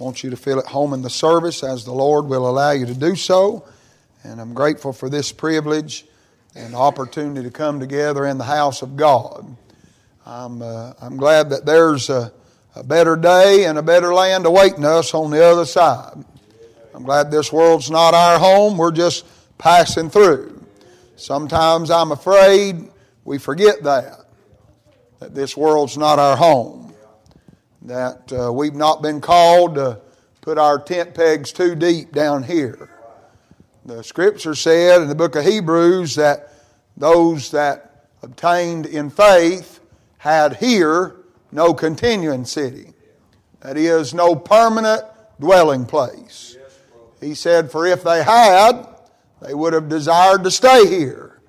I want you to feel at home in the service as the Lord will allow you to do so. And I'm grateful for this privilege and opportunity to come together in the house of God. I'm, uh, I'm glad that there's a, a better day and a better land awaiting us on the other side. I'm glad this world's not our home, we're just passing through. Sometimes I'm afraid we forget that, that this world's not our home, that uh, we've not been called to put our tent pegs too deep down here. The scripture said in the book of Hebrews that those that obtained in faith had here no continuing city. That is, no permanent dwelling place. He said, For if they had, they would have desired to stay here.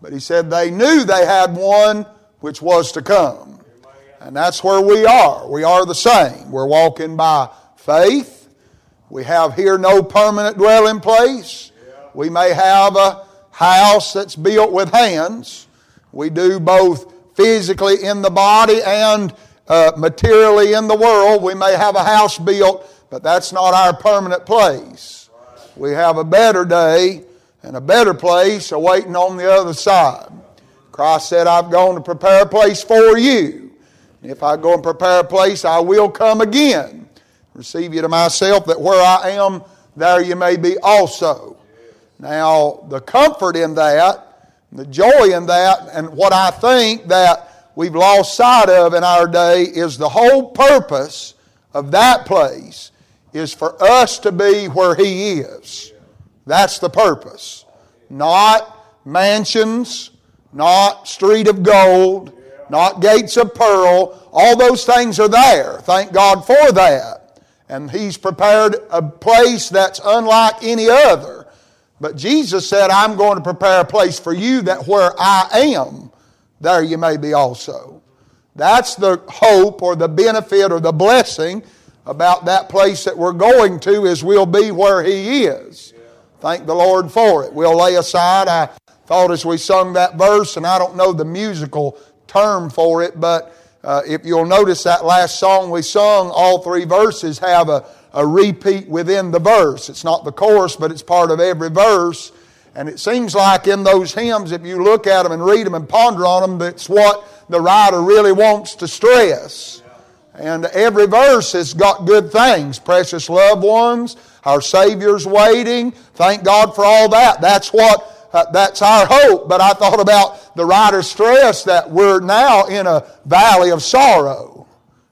But he said they knew they had one which was to come. And that's where we are. We are the same. We're walking by faith. We have here no permanent dwelling place. We may have a house that's built with hands. We do both physically in the body and uh, materially in the world. We may have a house built, but that's not our permanent place. We have a better day and a better place awaiting on the other side. Christ said, I've gone to prepare a place for you. If I go and prepare a place, I will come again. Receive you to myself, that where I am, there you may be also. Now, the comfort in that, the joy in that, and what I think that we've lost sight of in our day is the whole purpose of that place is for us to be where He is. That's the purpose. Not mansions, not street of gold, not gates of pearl. All those things are there. Thank God for that. And He's prepared a place that's unlike any other. But Jesus said, I'm going to prepare a place for you that where I am, there you may be also. That's the hope or the benefit or the blessing about that place that we're going to is we'll be where He is. Thank the Lord for it. We'll lay aside. I thought as we sung that verse, and I don't know the musical term for it, but uh, if you'll notice that last song we sung, all three verses have a, a repeat within the verse. It's not the chorus, but it's part of every verse. And it seems like in those hymns, if you look at them and read them and ponder on them, that's what the writer really wants to stress. And every verse has got good things. Precious loved ones, our Savior's waiting. Thank God for all that. That's what uh, that's our hope. But I thought about the writer's stress that we're now in a valley of sorrow.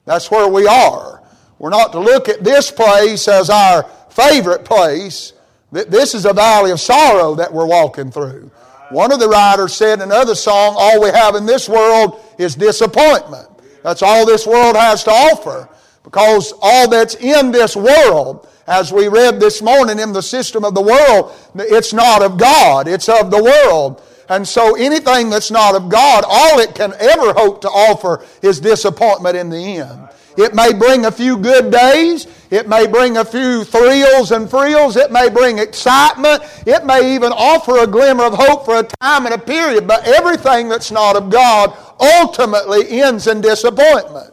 That's where we are. We're not to look at this place as our favorite place. This is a valley of sorrow that we're walking through. One of the writers said in another song, All we have in this world is disappointment. That's all this world has to offer. Because all that's in this world, as we read this morning in the system of the world, it's not of God, it's of the world. And so anything that's not of God, all it can ever hope to offer is disappointment in the end. It may bring a few good days. It may bring a few thrills and frills. It may bring excitement. It may even offer a glimmer of hope for a time and a period. But everything that's not of God ultimately ends in disappointment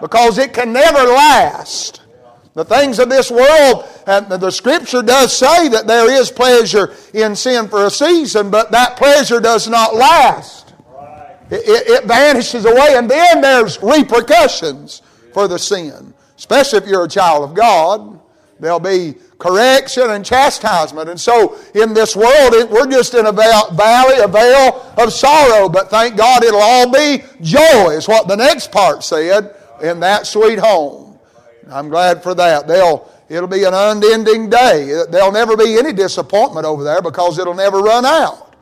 because it can never last. The things of this world, and the Scripture does say that there is pleasure in sin for a season, but that pleasure does not last. It, it, it vanishes away, and then there's repercussions for the sin. Especially if you're a child of God, there'll be correction and chastisement. And so in this world, we're just in a valley, a vale of sorrow. But thank God it'll all be joy, is what the next part said, in that sweet home. I'm glad for that. They'll, it'll be an unending day. There'll never be any disappointment over there because it'll never run out.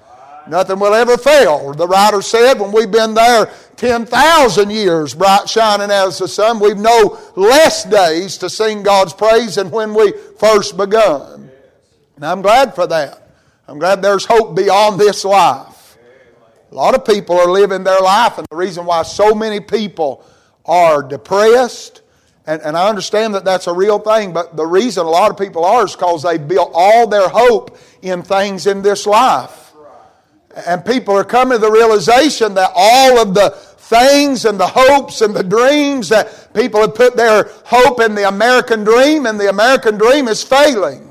Nothing will ever fail. The writer said when we've been there 10,000 years, bright shining as the sun, we've no less days to sing God's praise than when we first begun. And I'm glad for that. I'm glad there's hope beyond this life. A lot of people are living their life, and the reason why so many people are depressed, and, and I understand that that's a real thing, but the reason a lot of people are is because they built all their hope in things in this life. And people are coming to the realization that all of the things and the hopes and the dreams that people have put their hope in the American dream, and the American dream is failing.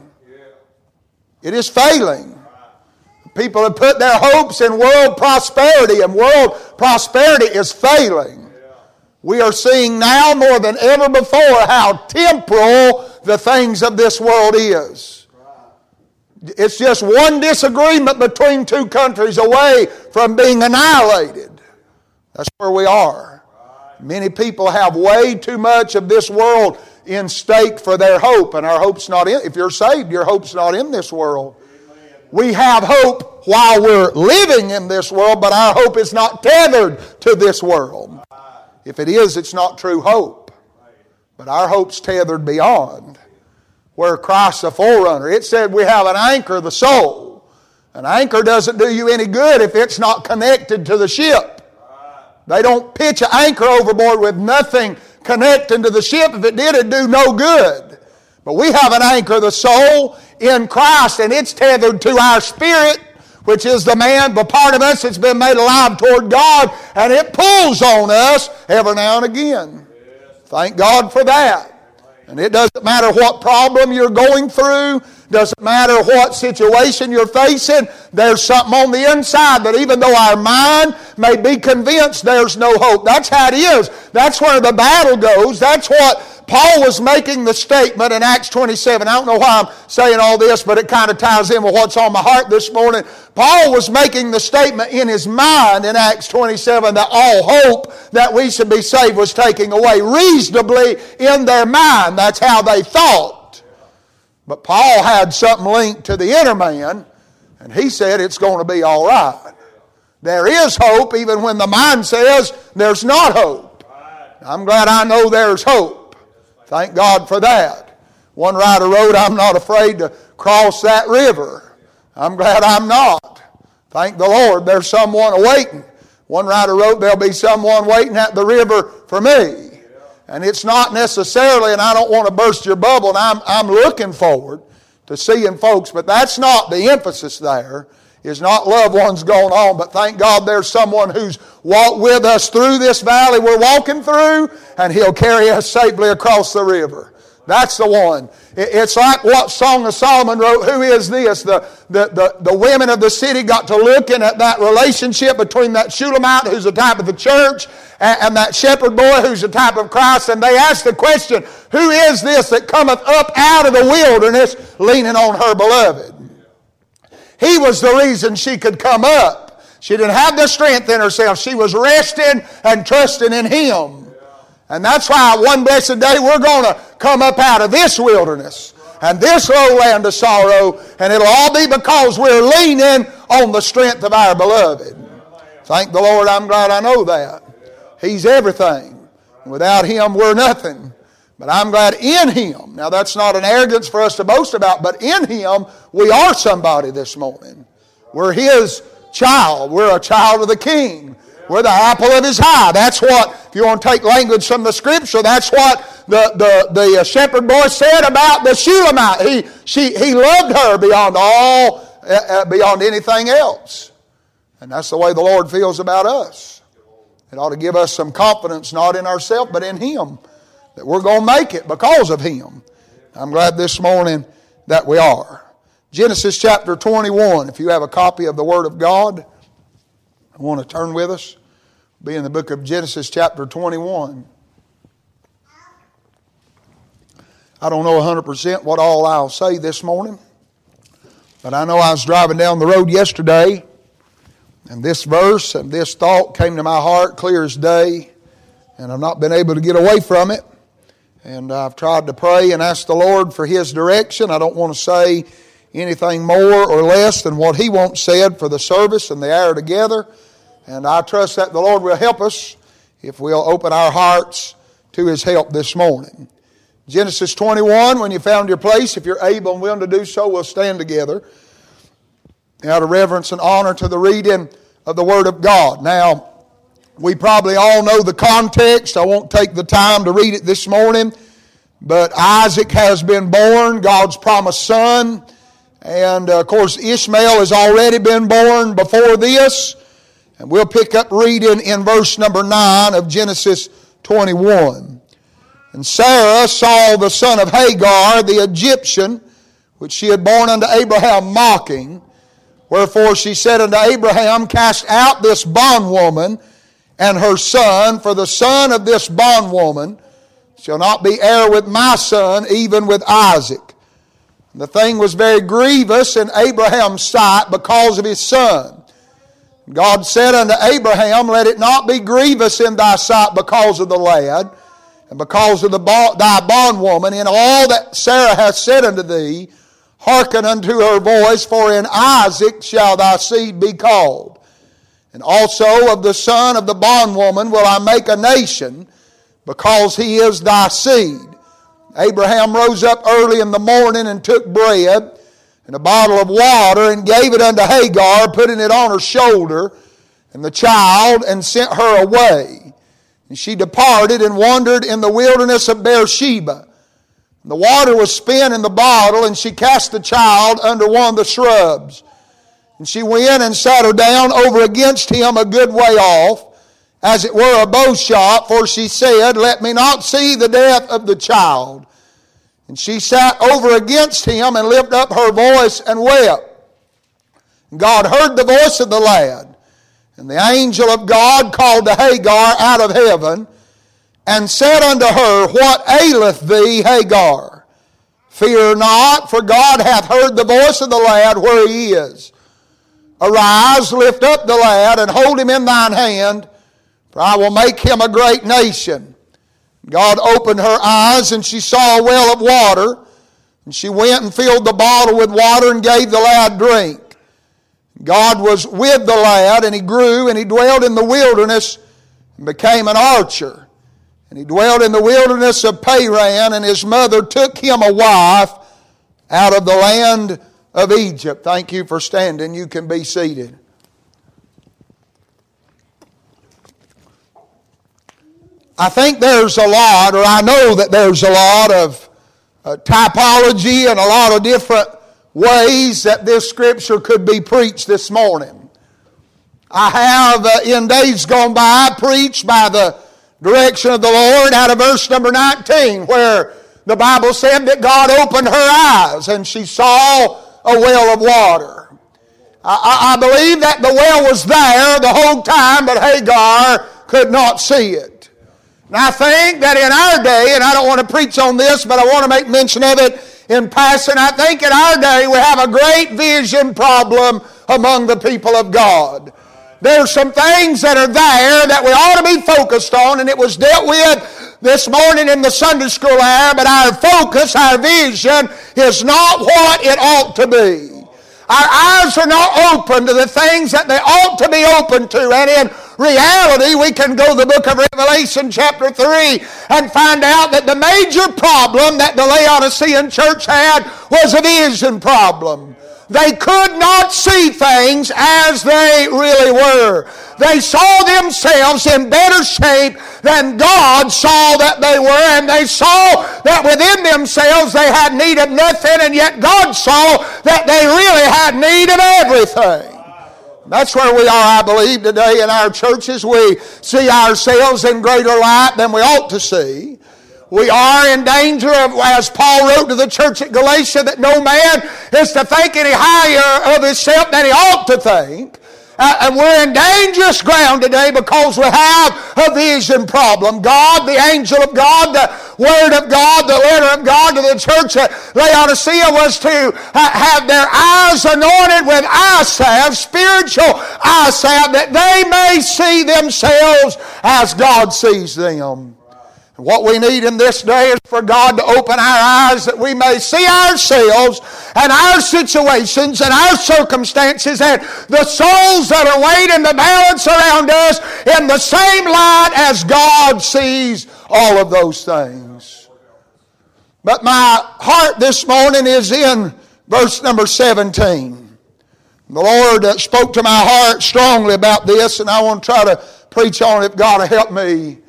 It is failing. People have put their hopes in world prosperity, and world prosperity is failing. We are seeing now more than ever before how temporal the things of this world is. It's just one disagreement between two countries away from being annihilated. That's where we are. Many people have way too much of this world in stake for their hope, and our hope's not in. If you're saved, your hope's not in this world. We have hope while we're living in this world, but our hope is not tethered to this world. If it is, it's not true hope. But our hope's tethered beyond, where Christ's a forerunner. It said we have an anchor, the soul. An anchor doesn't do you any good if it's not connected to the ship. They don't pitch an anchor overboard with nothing connecting to the ship. If it did, it'd do no good. But we have an anchor, the soul, in Christ, and it's tethered to our spirit which is the man, the part of us that's been made alive toward God, and it pulls on us every now and again. Thank God for that. And it doesn't matter what problem you're going through, doesn't matter what situation you're facing, there's something on the inside that even though our mind may be convinced there's no hope, that's how it is. That's where the battle goes. That's what Paul was making the statement in Acts 27. I don't know why I'm saying all this, but it kind of ties in with what's on my heart this morning. Paul was making the statement in his mind in Acts 27 that all hope that we should be saved was taking away reasonably in their mind. That's how they thought. But Paul had something linked to the inner man, and he said it's going to be all right. There is hope even when the mind says there's not hope. I'm glad I know there's hope. Thank God for that. One writer wrote, I'm not afraid to cross that river. I'm glad I'm not. Thank the Lord, there's someone awaiting. One writer wrote, There'll be someone waiting at the river for me. And it's not necessarily, and I don't want to burst your bubble, and I'm, I'm looking forward to seeing folks, but that's not the emphasis there is not loved ones going on, but thank God there's someone who's walked with us through this valley we're walking through, and He'll carry us safely across the river. That's the one. It's like what Song of Solomon wrote. Who is this? The, the, the, the women of the city got to looking at that relationship between that Shulamite, who's a type of the church, and, and that shepherd boy, who's a type of Christ, and they asked the question, Who is this that cometh up out of the wilderness leaning on her beloved? He was the reason she could come up. She didn't have the strength in herself. She was resting and trusting in Him. And that's why one blessed day we're going to come up out of this wilderness and this low land of sorrow, and it'll all be because we're leaning on the strength of our beloved. Thank the Lord, I'm glad I know that. He's everything. Without Him, we're nothing. But I'm glad in Him. Now, that's not an arrogance for us to boast about, but in Him, we are somebody this morning. We're His child. We're a child of the King. We're the apple of His eye. That's what, if you want to take language from the Scripture, that's what the, the, the uh, shepherd boy said about the Shulamite. He, she, he loved her beyond all, uh, uh, beyond anything else. And that's the way the Lord feels about us. It ought to give us some confidence, not in ourselves, but in Him that we're going to make it because of Him. I'm glad this morning that we are. Genesis chapter 21, if you have a copy of the Word of God, I want to turn with us. Be in the book of Genesis chapter 21. I don't know 100% what all I'll say this morning, but I know I was driving down the road yesterday, and this verse and this thought came to my heart clear as day, and I've not been able to get away from it. And I've tried to pray and ask the Lord for His direction. I don't want to say anything more or less than what He wants said for the service and the hour together. And I trust that the Lord will help us if we'll open our hearts to His help this morning. Genesis 21, when you found your place, if you're able and willing to do so, we'll stand together out of reverence and honor to the reading of the Word of God. Now, we probably all know the context. I won't take the time to read it this morning. But Isaac has been born, God's promised son. And uh, of course, Ishmael has already been born before this. And we'll pick up reading in verse number 9 of Genesis 21. And Sarah saw the son of Hagar, the Egyptian, which she had borne unto Abraham, mocking. Wherefore she said unto Abraham, Cast out this bondwoman and her son, for the son of this bondwoman shall not be heir with my son, even with Isaac. And the thing was very grievous in Abraham's sight because of his son. God said unto Abraham, Let it not be grievous in thy sight because of the lad, and because of the thy bondwoman, in all that Sarah hath said unto thee, hearken unto her voice, for in Isaac shall thy seed be called. And also of the son of the bondwoman will I make a nation, because he is thy seed. Abraham rose up early in the morning and took bread and a bottle of water and gave it unto Hagar, putting it on her shoulder, and the child, and sent her away. And she departed and wandered in the wilderness of Beersheba. And the water was spent in the bottle, and she cast the child under one of the shrubs. And she went and sat her down over against him a good way off, as it were a bow shot, for she said, Let me not see the death of the child. And she sat over against him and lifted up her voice and wept. God heard the voice of the lad. And the angel of God called to Hagar out of heaven and said unto her, What aileth thee, Hagar? Fear not, for God hath heard the voice of the lad where he is. Arise, lift up the lad, and hold him in thine hand, for I will make him a great nation. God opened her eyes and she saw a well of water. And she went and filled the bottle with water and gave the lad drink. God was with the lad and he grew and he dwelled in the wilderness and became an archer. And he dwelled in the wilderness of Paran and his mother took him a wife out of the land of Egypt. Thank you for standing. You can be seated. I think there's a lot, or I know that there's a lot of uh, typology and a lot of different ways that this scripture could be preached this morning. I have, uh, in days gone by, preached by the direction of the Lord out of verse number 19, where the Bible said that God opened her eyes and she saw a well of water. I, I believe that the well was there the whole time, but Hagar could not see it. And I think that in our day, and I don't want to preach on this, but I want to make mention of it in passing, I think in our day we have a great vision problem among the people of God. There's some things that are there that we ought to be focused on, and it was dealt with this morning in the Sunday school hour, but our focus, our vision, is not what it ought to be. Our eyes are not open to the things that they ought to be open to. And in reality, we can go to the book of Revelation, chapter 3, and find out that the major problem that the Laodicean church had was a vision problem. They could not see things as they really were. They saw themselves in better shape than God saw that they were, and they saw that within themselves they had need of nothing, and yet God saw that they really had need of everything. That's where we are, I believe, today in our churches. We see ourselves in greater light than we ought to see. We are in danger of, as Paul wrote to the church at Galatia, that no man is to think any higher of himself than he ought to think. Uh, and we're in dangerous ground today because we have a vision problem. God, the angel of God, the Word of God, the letter of God to the church at Laodicea was to have their eyes anointed with eye spiritual eye that they may see themselves as God sees them. What we need in this day is for God to open our eyes that we may see ourselves and our situations and our circumstances and the souls that are weighed in the balance around us in the same light as God sees all of those things. But my heart this morning is in verse number 17. The Lord spoke to my heart strongly about this, and I want to try to preach on it. God will help me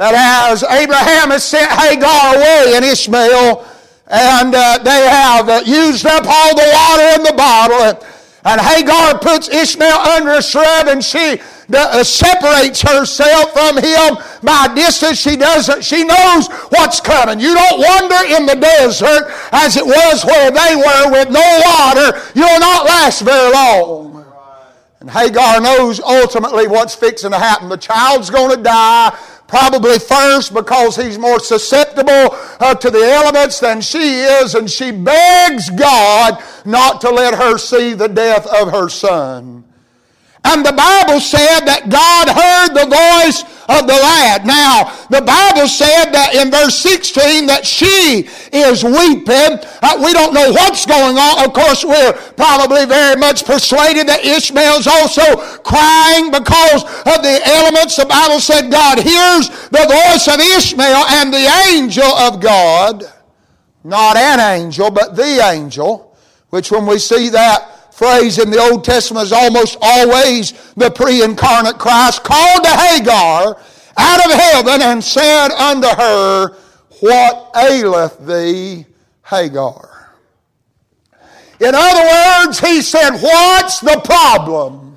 that as Abraham has sent Hagar away and Ishmael, and uh, they have uh, used up all the water in the bottle, and, And Hagar puts Ishmael under a shrub and she uh, separates herself from him by distance. She doesn't, she knows what's coming. You don't wander in the desert as it was where they were with no water. You'll not last very long. And Hagar knows ultimately what's fixing to happen. The child's going to die probably first because he's more susceptible uh, to the elements than she is, and she begs God not to let her see the death of her son. And the Bible said that God heard the voice of the lad. Now, the Bible said that in verse 16 that she is weeping. Uh, we don't know what's going on. Of course, we're probably very much persuaded that Ishmael's also crying because of the elements. The Bible said God hears the voice of Ishmael and the angel of God, not an angel, but the angel, which when we see that phrase in the Old Testament is almost always the pre incarnate Christ, called to Hagar out of heaven and said unto her, What aileth thee, Hagar? In other words, he said, What's the problem?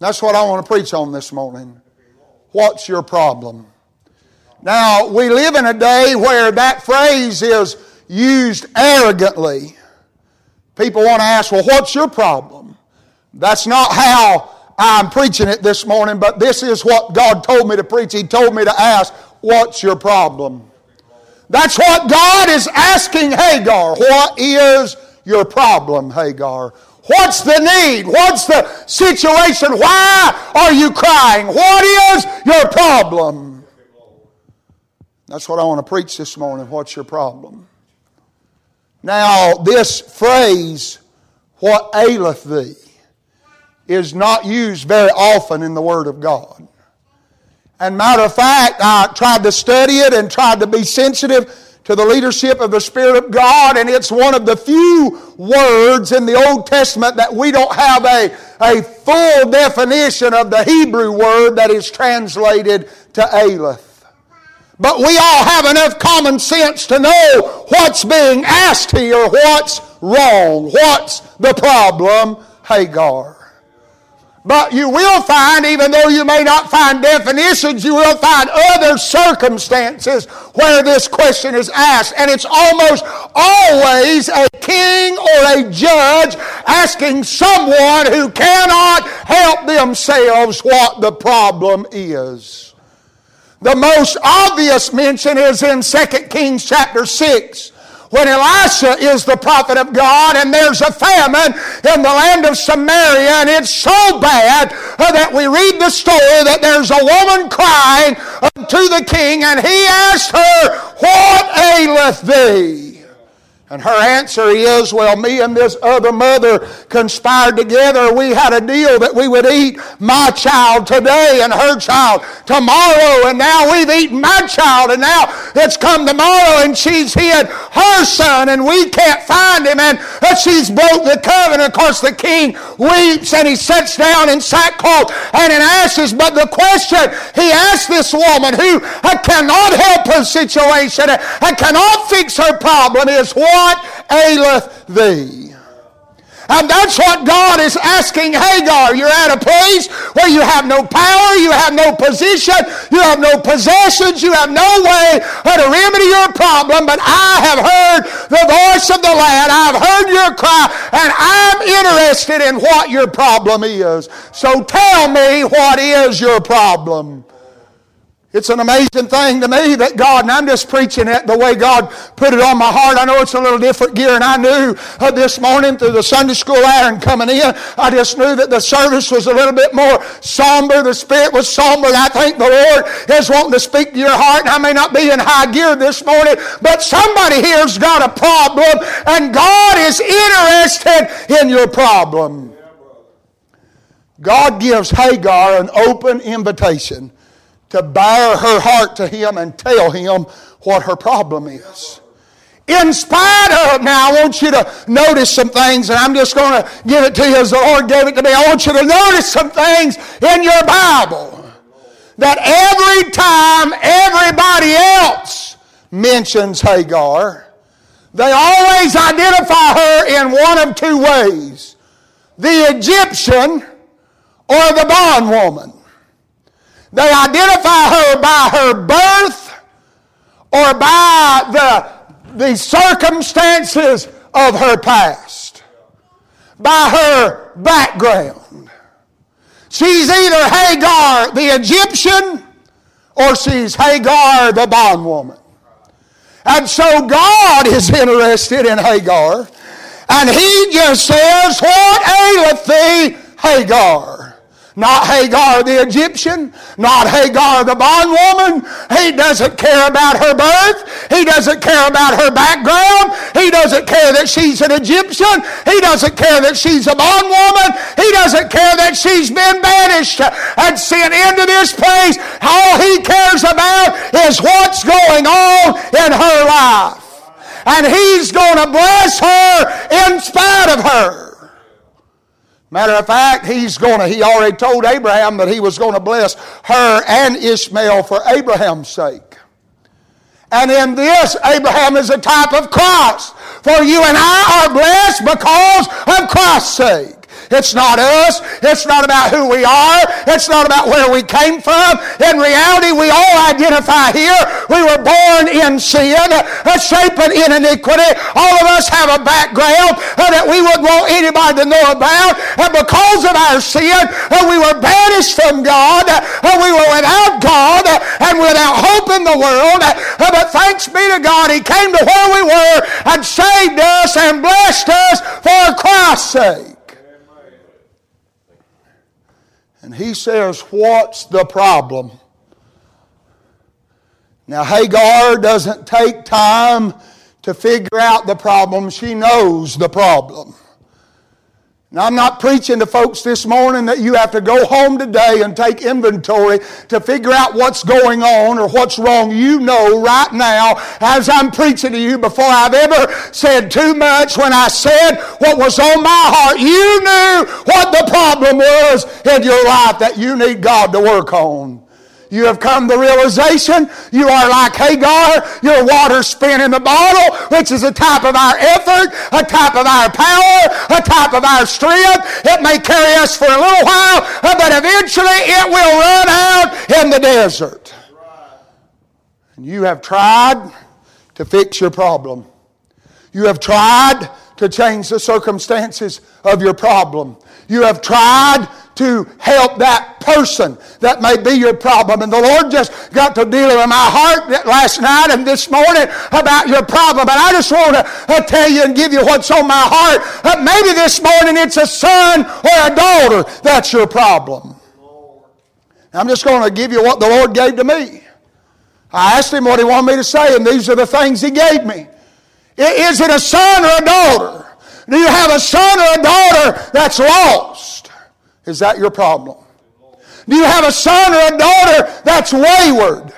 That's what I want to preach on this morning. What's your problem? Now, we live in a day where that phrase is used arrogantly. People want to ask, well, what's your problem? That's not how I'm preaching it this morning, but this is what God told me to preach. He told me to ask, what's your problem? That's what God is asking Hagar. What is your problem, Hagar? What's the need? What's the situation? Why are you crying? What is your problem? That's what I want to preach this morning. What's your problem? Now, this phrase, what aileth thee, is not used very often in the Word of God. And matter of fact, I tried to study it and tried to be sensitive to the leadership of the Spirit of God, and it's one of the few words in the Old Testament that we don't have a, a full definition of the Hebrew word that is translated to aileth. But we all have enough common sense to know what's being asked here, what's wrong, what's the problem, Hagar. But you will find, even though you may not find definitions, you will find other circumstances where this question is asked. And it's almost always a king or a judge asking someone who cannot help themselves what the problem is. The most obvious mention is in 2 Kings chapter 6 when Elisha is the prophet of God and there's a famine in the land of Samaria and it's so bad that we read the story that there's a woman crying unto the king and he asked her, What aileth thee? And her answer is, well, me and this other mother conspired together. We had a deal that we would eat my child today and her child tomorrow. And now we've eaten my child and now it's come tomorrow and she's hid her son and we can't find him and she's broke the covenant. Of course, the king weeps and he sits down in sackcloth and in ashes. But the question he asked this woman who cannot help her situation and cannot fix her problem is what what aileth thee? And that's what God is asking Hagar. You're at a place where you have no power, you have no position, you have no possessions, you have no way to remedy your problem, but I have heard the voice of the lad. I've heard your cry, and I'm interested in what your problem is. So tell me what is your problem. It's an amazing thing to me that God, and I'm just preaching it the way God put it on my heart. I know it's a little different gear, and I knew uh, this morning through the Sunday school hour and coming in, I just knew that the service was a little bit more somber. The Spirit was somber, and I think the Lord is wanting to speak to your heart. And I may not be in high gear this morning, but somebody here's got a problem, and God is interested in your problem. God gives Hagar an open invitation to bare her heart to him and tell him what her problem is. In spite of, now I want you to notice some things, and I'm just going to give it to you as the Lord gave it to me. I want you to notice some things in your Bible. That every time everybody else mentions Hagar, they always identify her in one of two ways. the Egyptian or the bondwoman. They identify her by her birth or by the, the circumstances of her past, by her background. She's either Hagar the Egyptian or she's Hagar the bondwoman. And so God is interested in Hagar. And he just says, What aileth thee, Hagar? Not Hagar the Egyptian, not Hagar the bondwoman. He doesn't care about her birth. He doesn't care about her background. He doesn't care that she's an Egyptian. He doesn't care that she's a bondwoman. He doesn't care that she's been banished and sent into this place. All he cares about is what's going on in her life. And he's going to bless her in spite of her. Matter of fact, he's going to, he already told Abraham that he was going to bless her and Ishmael for Abraham's sake. And in this, Abraham is a type of Christ. For you and I are blessed because of Christ's sake. It's not us. It's not about who we are. It's not about where we came from. In reality, we all identify here. We were born in sin, shapen in iniquity. All of us have a background uh, that we wouldn't want anybody to know about. And because of our sin, uh, we were banished from God. Uh, we were without God and without hope in the world. But thanks be to God, He came to where we were and saved us and blessed us for Christ's sake. And he says, What's the problem? Now, Hagar doesn't take time to figure out the problem, she knows the problem. Now, I'm not preaching to folks this morning that you have to go home today and take inventory to figure out what's going on or what's wrong. You know right now, as I'm preaching to you, before I've ever said too much, when I said what was on my heart, you knew what the problem was in your life that you need God to work on. You have come to realization you are like Hagar. Your water spin in the bottle, which is a type of our effort, a type of our power, a type of our strength. It may carry us for a little while, uh, but eventually it will run out in the desert. And you have tried to fix your problem. You have tried to change the circumstances of your problem. You have tried to help that person that may be your problem. And the Lord just got to deal with my heart last night and this morning about your problem. And I just want to uh, tell you and give you what's on my heart. Uh, maybe this morning it's a son or a daughter that's your problem. I'm just going to give you what the Lord gave to me. I asked him what he wanted me to say, and these are the things he gave me. Is it a son or a daughter? Do you have a son or a daughter that's lost? Is that your problem? Do you have a son or a daughter that's wayward?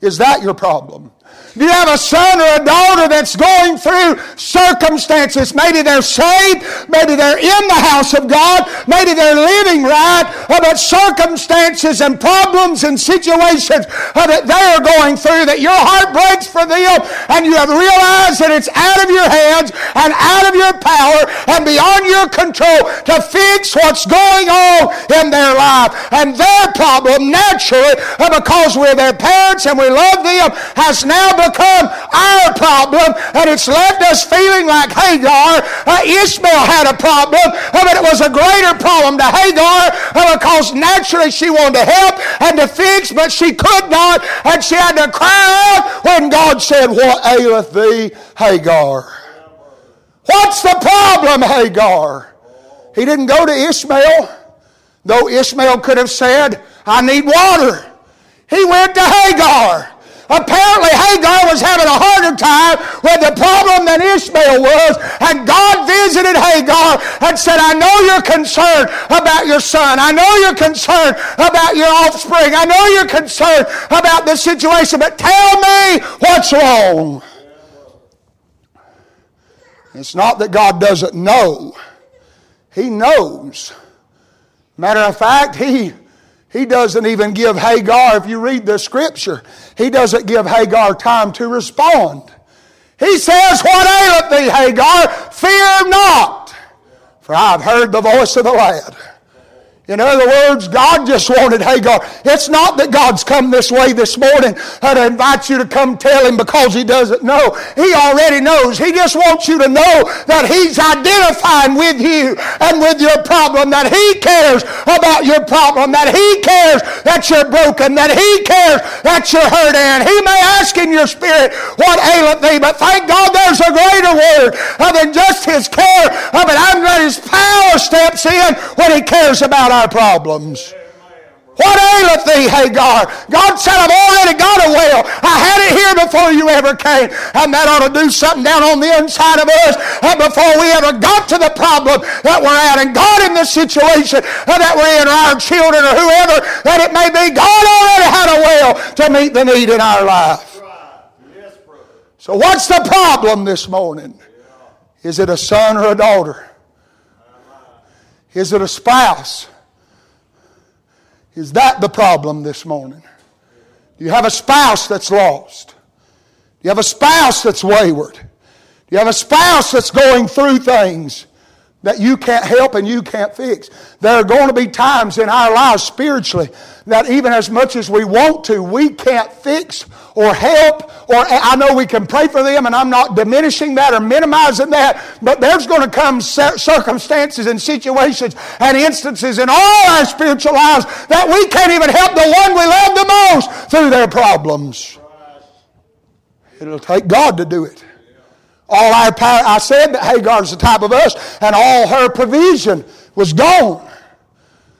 Is that your problem? Do you have a son or a daughter that's going through circumstances? Maybe they're saved, maybe they're in the house of God, maybe they're living right, but circumstances and problems and situations that they are going through that your heart breaks for them, and you have realized that it's out of your hands and out of your power and beyond your control to fix what's going on in their life. And their problem, naturally, because we're their parents and we love them, has now become our problem, and it's left us feeling like Hagar. Uh, Ishmael had a problem, uh, but it was a greater problem to Hagar uh, because naturally she wanted to help and to fix, but she could not, and she had to cry out when God said, What aileth thee, Hagar? What's the problem, Hagar? He didn't go to Ishmael, though Ishmael could have said, I need water. He went to Hagar. Apparently, Hagar was having a harder time with the problem than Ishmael was, and God visited Hagar and said, I know you're concerned about your son. I know you're concerned about your offspring. I know you're concerned about the situation, but tell me what's wrong. It's not that God doesn't know, He knows. Matter of fact, He he doesn't even give Hagar, if you read the scripture, he doesn't give Hagar time to respond. He says, What aileth thee, Hagar? Fear not. for I have heard the voice of the lad. In other words, God just wanted Hagar. It's not that God's come this way this morning to invite you to come tell Him because He doesn't know. He already knows. He just wants you to know that He's identifying with you and with your problem, that He cares about your problem, that He cares that you're broken, that He cares that you're hurting. He may ask in your spirit, what aileth thee? But thank God there's a greater word than just His care it. I'm glad His power steps in when He cares about our problems. What aileth thee, Hagar? God said, I've already got a well. I had it here before you ever came. And that ought to do something down on the inside of us before we ever got to the problem that we're at and got in the situation that we're in, or our children or whoever that it may be. God already had a well to meet the need in our life. So what's the problem this morning? Is it a son or a daughter? Is it a spouse? Is that the problem this morning? Do you have a spouse that's lost? Do you have a spouse that's wayward? Do you have a spouse that's going through things that you can't help and you can't fix? There are going to be times in our lives spiritually that even as much as we want to, we can't fix or help. Or I know we can pray for them, and I'm not diminishing that or minimizing that, but there's going to come circumstances and situations and instances in all our spiritual lives that we can't even help the one we love the most through their problems. It'll take God to do it. All our power, I said that Hagar's the type of us, and all her provision was gone.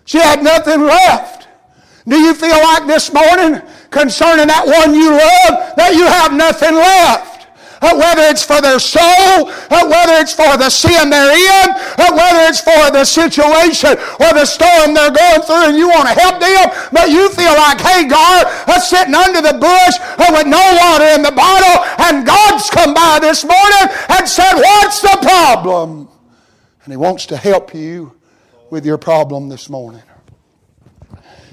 She had nothing left. Do you feel like this morning concerning that one you love that you have nothing left? Whether it's for their soul, whether it's for the sin they're in, whether it's for the situation or the storm they're going through and you want to help them, but you feel like, hey, God, uh, sitting under the bush with no water in the bottle, and God's come by this morning and said, what's the problem? And He wants to help you with your problem this morning.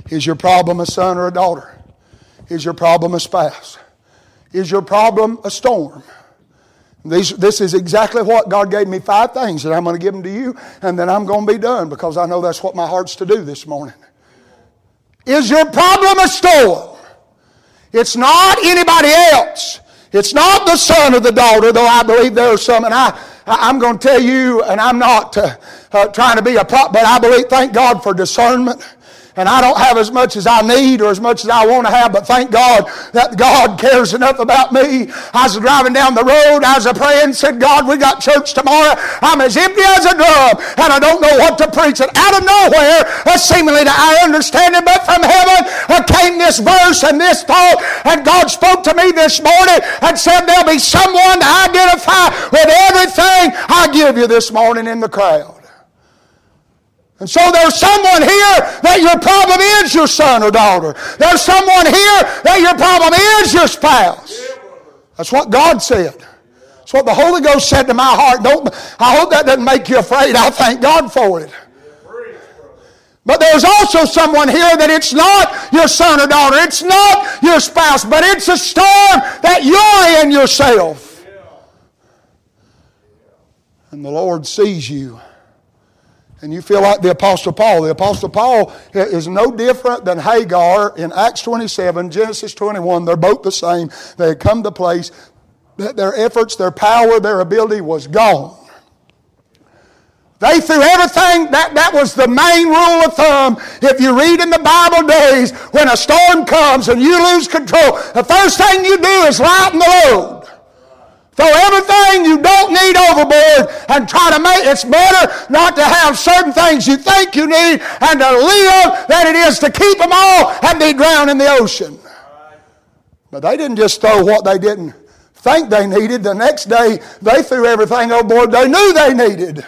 Is your problem a son or a daughter? Is your problem a spouse? Is your problem a storm? These, this is exactly what God gave me five things that I'm going to give them to you, and then I'm going to be done because I know that's what my heart's to do this morning. Is your problem a storm? It's not anybody else. It's not the son or the daughter, though I believe there are some, and I, I'm going to tell you, and I'm not uh, uh, trying to be a prop, but I believe, thank God for discernment and I don't have as much as I need or as much as I want to have, but thank God that God cares enough about me. I was driving down the road, I was praying, said, God, we got church tomorrow. I'm as empty as a drum, and I don't know what to preach. And out of nowhere, seemingly to our understanding, but from heaven uh, came this verse and this thought, and God spoke to me this morning and said, There'll be someone to identify with everything I give you this morning in the crowd. And so there's someone here that your problem is your son or daughter. There's someone here that your problem is your spouse. That's what God said. That's what the Holy Ghost said to my heart. Don't, I hope that doesn't make you afraid. I thank God for it. But there's also someone here that it's not your son or daughter, it's not your spouse, but it's a storm that you're in yourself. And the Lord sees you and you feel like the Apostle Paul. The Apostle Paul is no different than Hagar in Acts 27, Genesis 21. They're both the same. They had come to place that their efforts, their power, their ability was gone. They threw everything, that, that was the main rule of thumb. If you read in the Bible days, when a storm comes and you lose control, the first thing you do is lighten the load. Throw everything you don't need overboard and try to make it's better not to have certain things you think you need and to live than it is to keep them all and be drowned in the ocean. But they didn't just throw what they didn't think they needed. The next day they threw everything overboard they knew they needed.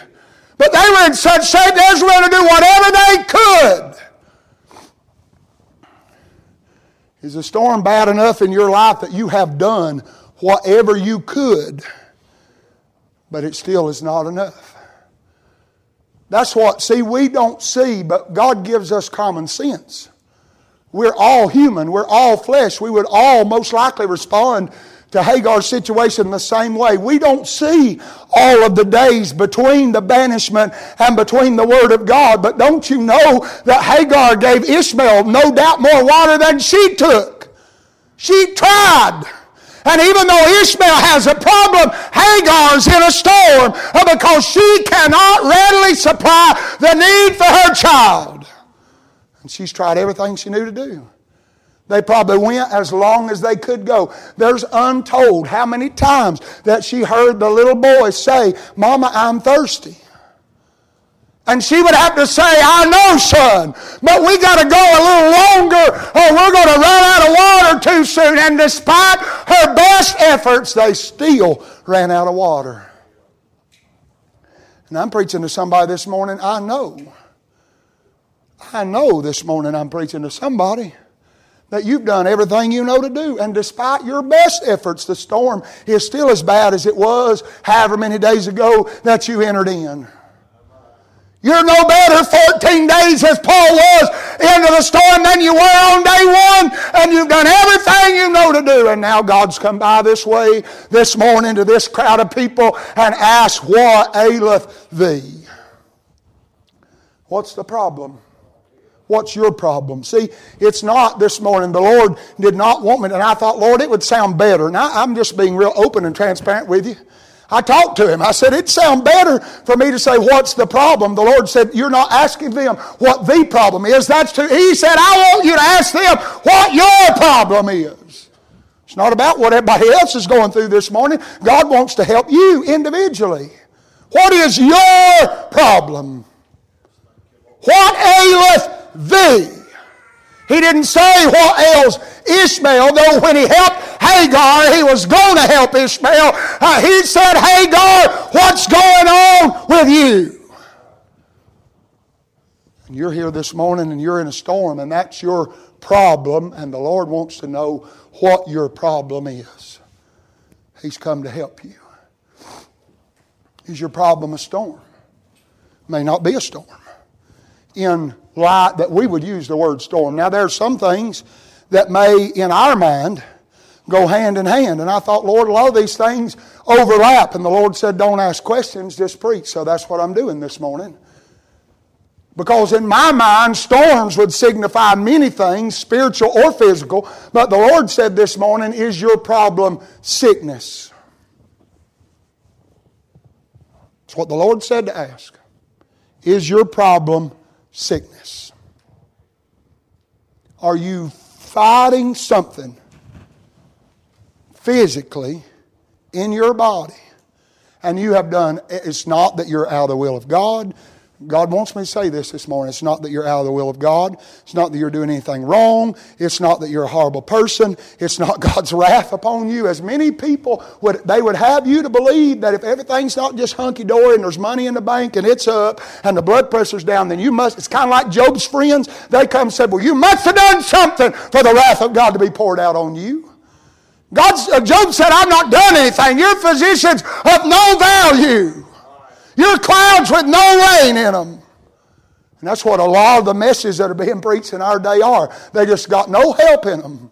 But they were in such shape they willing to do whatever they could. Is the storm bad enough in your life that you have done whatever you could, but it still is not enough. That's what, see, we don't see, but God gives us common sense. We're all human, we're all flesh. We would all most likely respond to Hagar's situation the same way. We don't see all of the days between the banishment and between the Word of God, but don't you know that Hagar gave Ishmael no doubt more water than she took? She tried. And even though Ishmael has a problem, Hagar's in a storm because she cannot readily supply the need for her child. And she's tried everything she knew to do. They probably went as long as they could go. There's untold how many times that she heard the little boy say, Mama, I'm thirsty. And she would have to say, I know, son, but we got to go a little longer or we're going to run out of water too soon. And despite her best efforts, they still ran out of water. And I'm preaching to somebody this morning, I know. I know this morning I'm preaching to somebody that you've done everything you know to do. And despite your best efforts, the storm is still as bad as it was however many days ago that you entered in. You're no better 14 days as Paul was into the storm than you were on day one, and you've done everything you know to do. And now God's come by this way this morning to this crowd of people and asked, What aileth thee? What's the problem? What's your problem? See, it's not this morning. The Lord did not want me, and I thought, Lord, it would sound better. Now, I'm just being real open and transparent with you. I talked to him. I said, it'd sound better for me to say, What's the problem? The Lord said, You're not asking them what the problem is. That's too. He said, I want you to ask them what your problem is. It's not about what everybody else is going through this morning. God wants to help you individually. What is your problem? What aileth thee. He didn't say what ails Ishmael, though when he helped Hagar, he was going to help Ishmael. Uh, he said, Hagar, what's going on with you? And you're here this morning and you're in a storm, and that's your problem, and the Lord wants to know what your problem is. He's come to help you. Is your problem a storm? May not be a storm. In light that we would use the word storm. Now, there are some things that may, in our mind, go hand in hand. And I thought, Lord, a lot of these things overlap. And the Lord said, don't ask questions, just preach. So that's what I'm doing this morning. Because in my mind, storms would signify many things, spiritual or physical. But the Lord said this morning, is your problem sickness? It's what the Lord said to ask. Is your problem sickness? Are you fighting something physically in your body? And you have done, it's not that you're out of the will of God, God wants me to say this this morning. It's not that you're out of the will of God. It's not that you're doing anything wrong. It's not that you're a horrible person. It's not God's wrath upon you. As many people would, they would have you to believe that if everything's not just hunky dory and there's money in the bank and it's up and the blood pressure's down, then you must. It's kind of like Job's friends. They come and said, "Well, you must have done something for the wrath of God to be poured out on you." God, uh, Job said, "I've not done anything. You're physicians of no value." You're clouds with no rain in them. And that's what a lot of the messages that are being preached in our day are. They just got no help in them.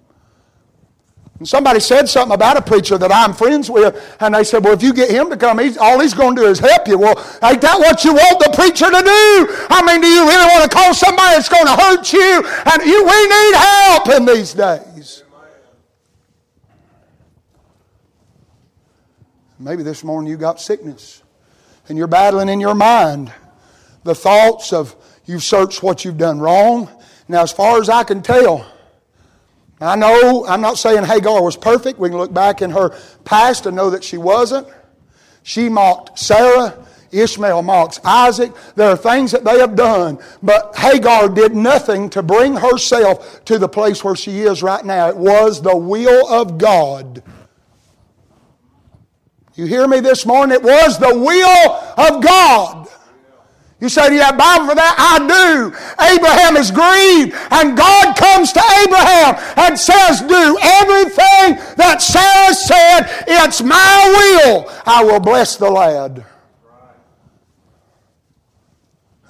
And somebody said something about a preacher that I'm friends with, and they said, Well, if you get him to come, he's, all he's going to do is help you. Well, ain't that what you want the preacher to do? I mean, do you really want to call somebody that's going to hurt you? And you, we need help in these days. Maybe this morning you got sickness and you're battling in your mind the thoughts of you've searched what you've done wrong. Now, as far as I can tell, I know, I'm not saying Hagar was perfect. We can look back in her past and know that she wasn't. She mocked Sarah. Ishmael mocks Isaac. There are things that they have done, but Hagar did nothing to bring herself to the place where she is right now. It was the will of God you hear me this morning? It was the will of God. You say, Do you have Bible for that? I do. Abraham is grieved, and God comes to Abraham and says, Do everything that Sarah said. It's my will. I will bless the lad.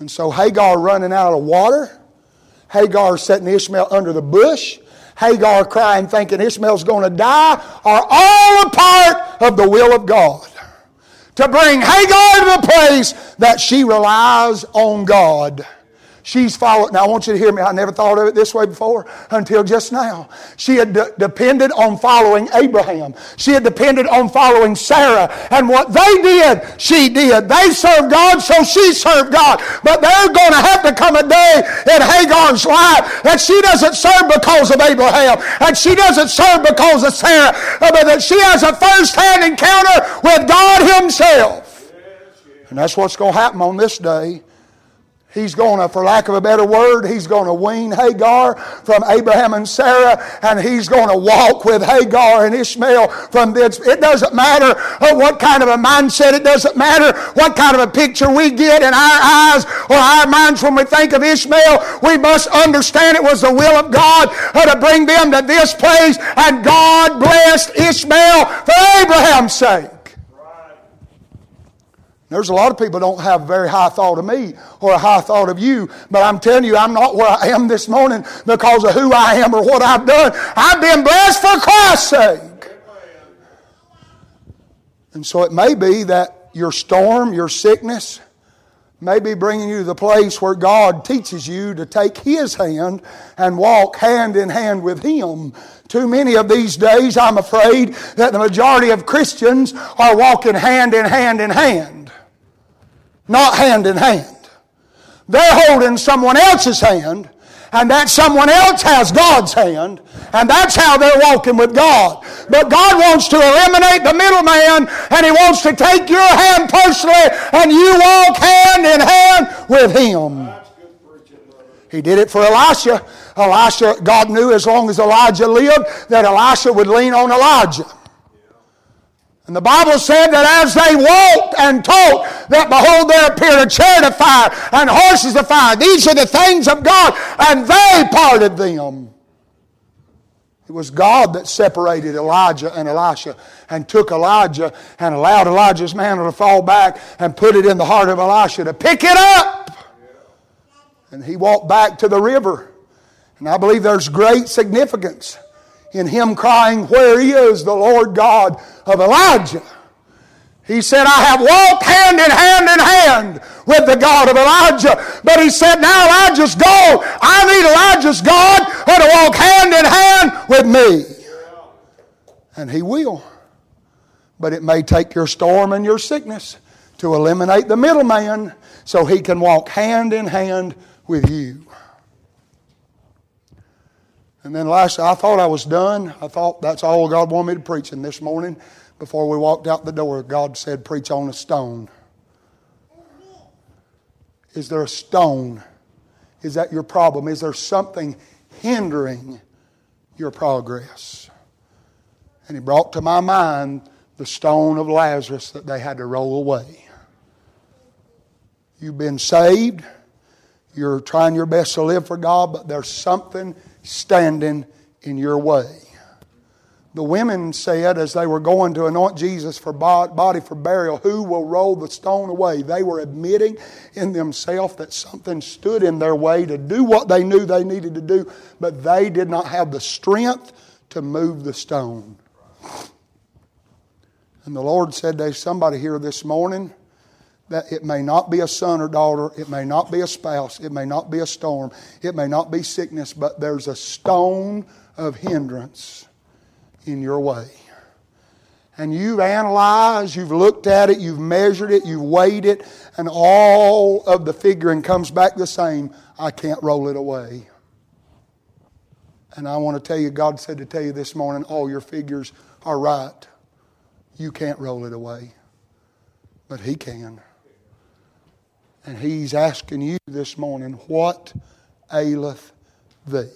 And so Hagar running out of water, Hagar setting Ishmael under the bush, Hagar crying, thinking Ishmael's going to die, are all a part of the will of God. To bring Hagar to the place that she relies on God. She's followed. Now, I want you to hear me. I never thought of it this way before until just now. She had de- depended on following Abraham. She had depended on following Sarah. And what they did, she did. They served God, so she served God. But there's going to have to come a day in Hagar's life that she doesn't serve because of Abraham, and she doesn't serve because of Sarah, but that she has a first hand encounter with God Himself. And that's what's going to happen on this day. He's going to, for lack of a better word, he's going to wean Hagar from Abraham and Sarah, and he's going to walk with Hagar and Ishmael from this. It doesn't matter what kind of a mindset, it doesn't matter what kind of a picture we get in our eyes or our minds when we think of Ishmael. We must understand it was the will of God uh, to bring them to this place, and God blessed Ishmael for Abraham's sake. There's a lot of people don't have a very high thought of me or a high thought of you, but I'm telling you, I'm not where I am this morning because of who I am or what I've done. I've been blessed for Christ's sake. And so it may be that your storm, your sickness, may be bringing you to the place where God teaches you to take His hand and walk hand in hand with Him. Too many of these days, I'm afraid that the majority of Christians are walking hand in hand in hand not hand in hand. They're holding someone else's hand, and that someone else has God's hand, and that's how they're walking with God. But God wants to eliminate the middleman, and He wants to take your hand personally, and you walk hand in hand with Him. He did it for Elisha. Elisha, God knew as long as Elijah lived that Elisha would lean on Elijah. And the Bible said that as they walked and talked, that behold, there appeared a chariot of fire and horses of fire. These are the things of God, and they parted them. It was God that separated Elijah and Elisha and took Elijah and allowed Elijah's mantle to fall back and put it in the heart of Elisha to pick it up. And he walked back to the river. And I believe there's great significance in him crying, Where is the Lord God of Elijah? He said, I have walked hand in hand in hand with the God of Elijah. But he said, Now Elijah's gone. I need Elijah's God to walk hand in hand with me. And he will. But it may take your storm and your sickness to eliminate the middleman so he can walk hand in hand with you. And then last, I thought I was done. I thought that's all God wanted me to preach. And this morning, before we walked out the door, God said, Preach on a stone. Is there a stone? Is that your problem? Is there something hindering your progress? And He brought to my mind the stone of Lazarus that they had to roll away. You've been saved. You're trying your best to live for God, but there's something standing in your way. The women said as they were going to anoint Jesus for body for burial, Who will roll the stone away? They were admitting in themselves that something stood in their way to do what they knew they needed to do, but they did not have the strength to move the stone. And the Lord said, There's somebody here this morning that it may not be a son or daughter, it may not be a spouse, it may not be a storm, it may not be sickness, but there's a stone of hindrance in your way. And you've analyzed, you've looked at it, you've measured it, you've weighed it, and all of the figuring comes back the same. I can't roll it away. And I want to tell you, God said to tell you this morning, all your figures are right. You can't roll it away, but He can. And he's asking you this morning, What aileth thee?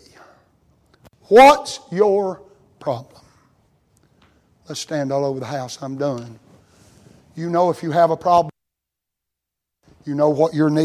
What's your problem? Let's stand all over the house. I'm done. You know if you have a problem, you know what your need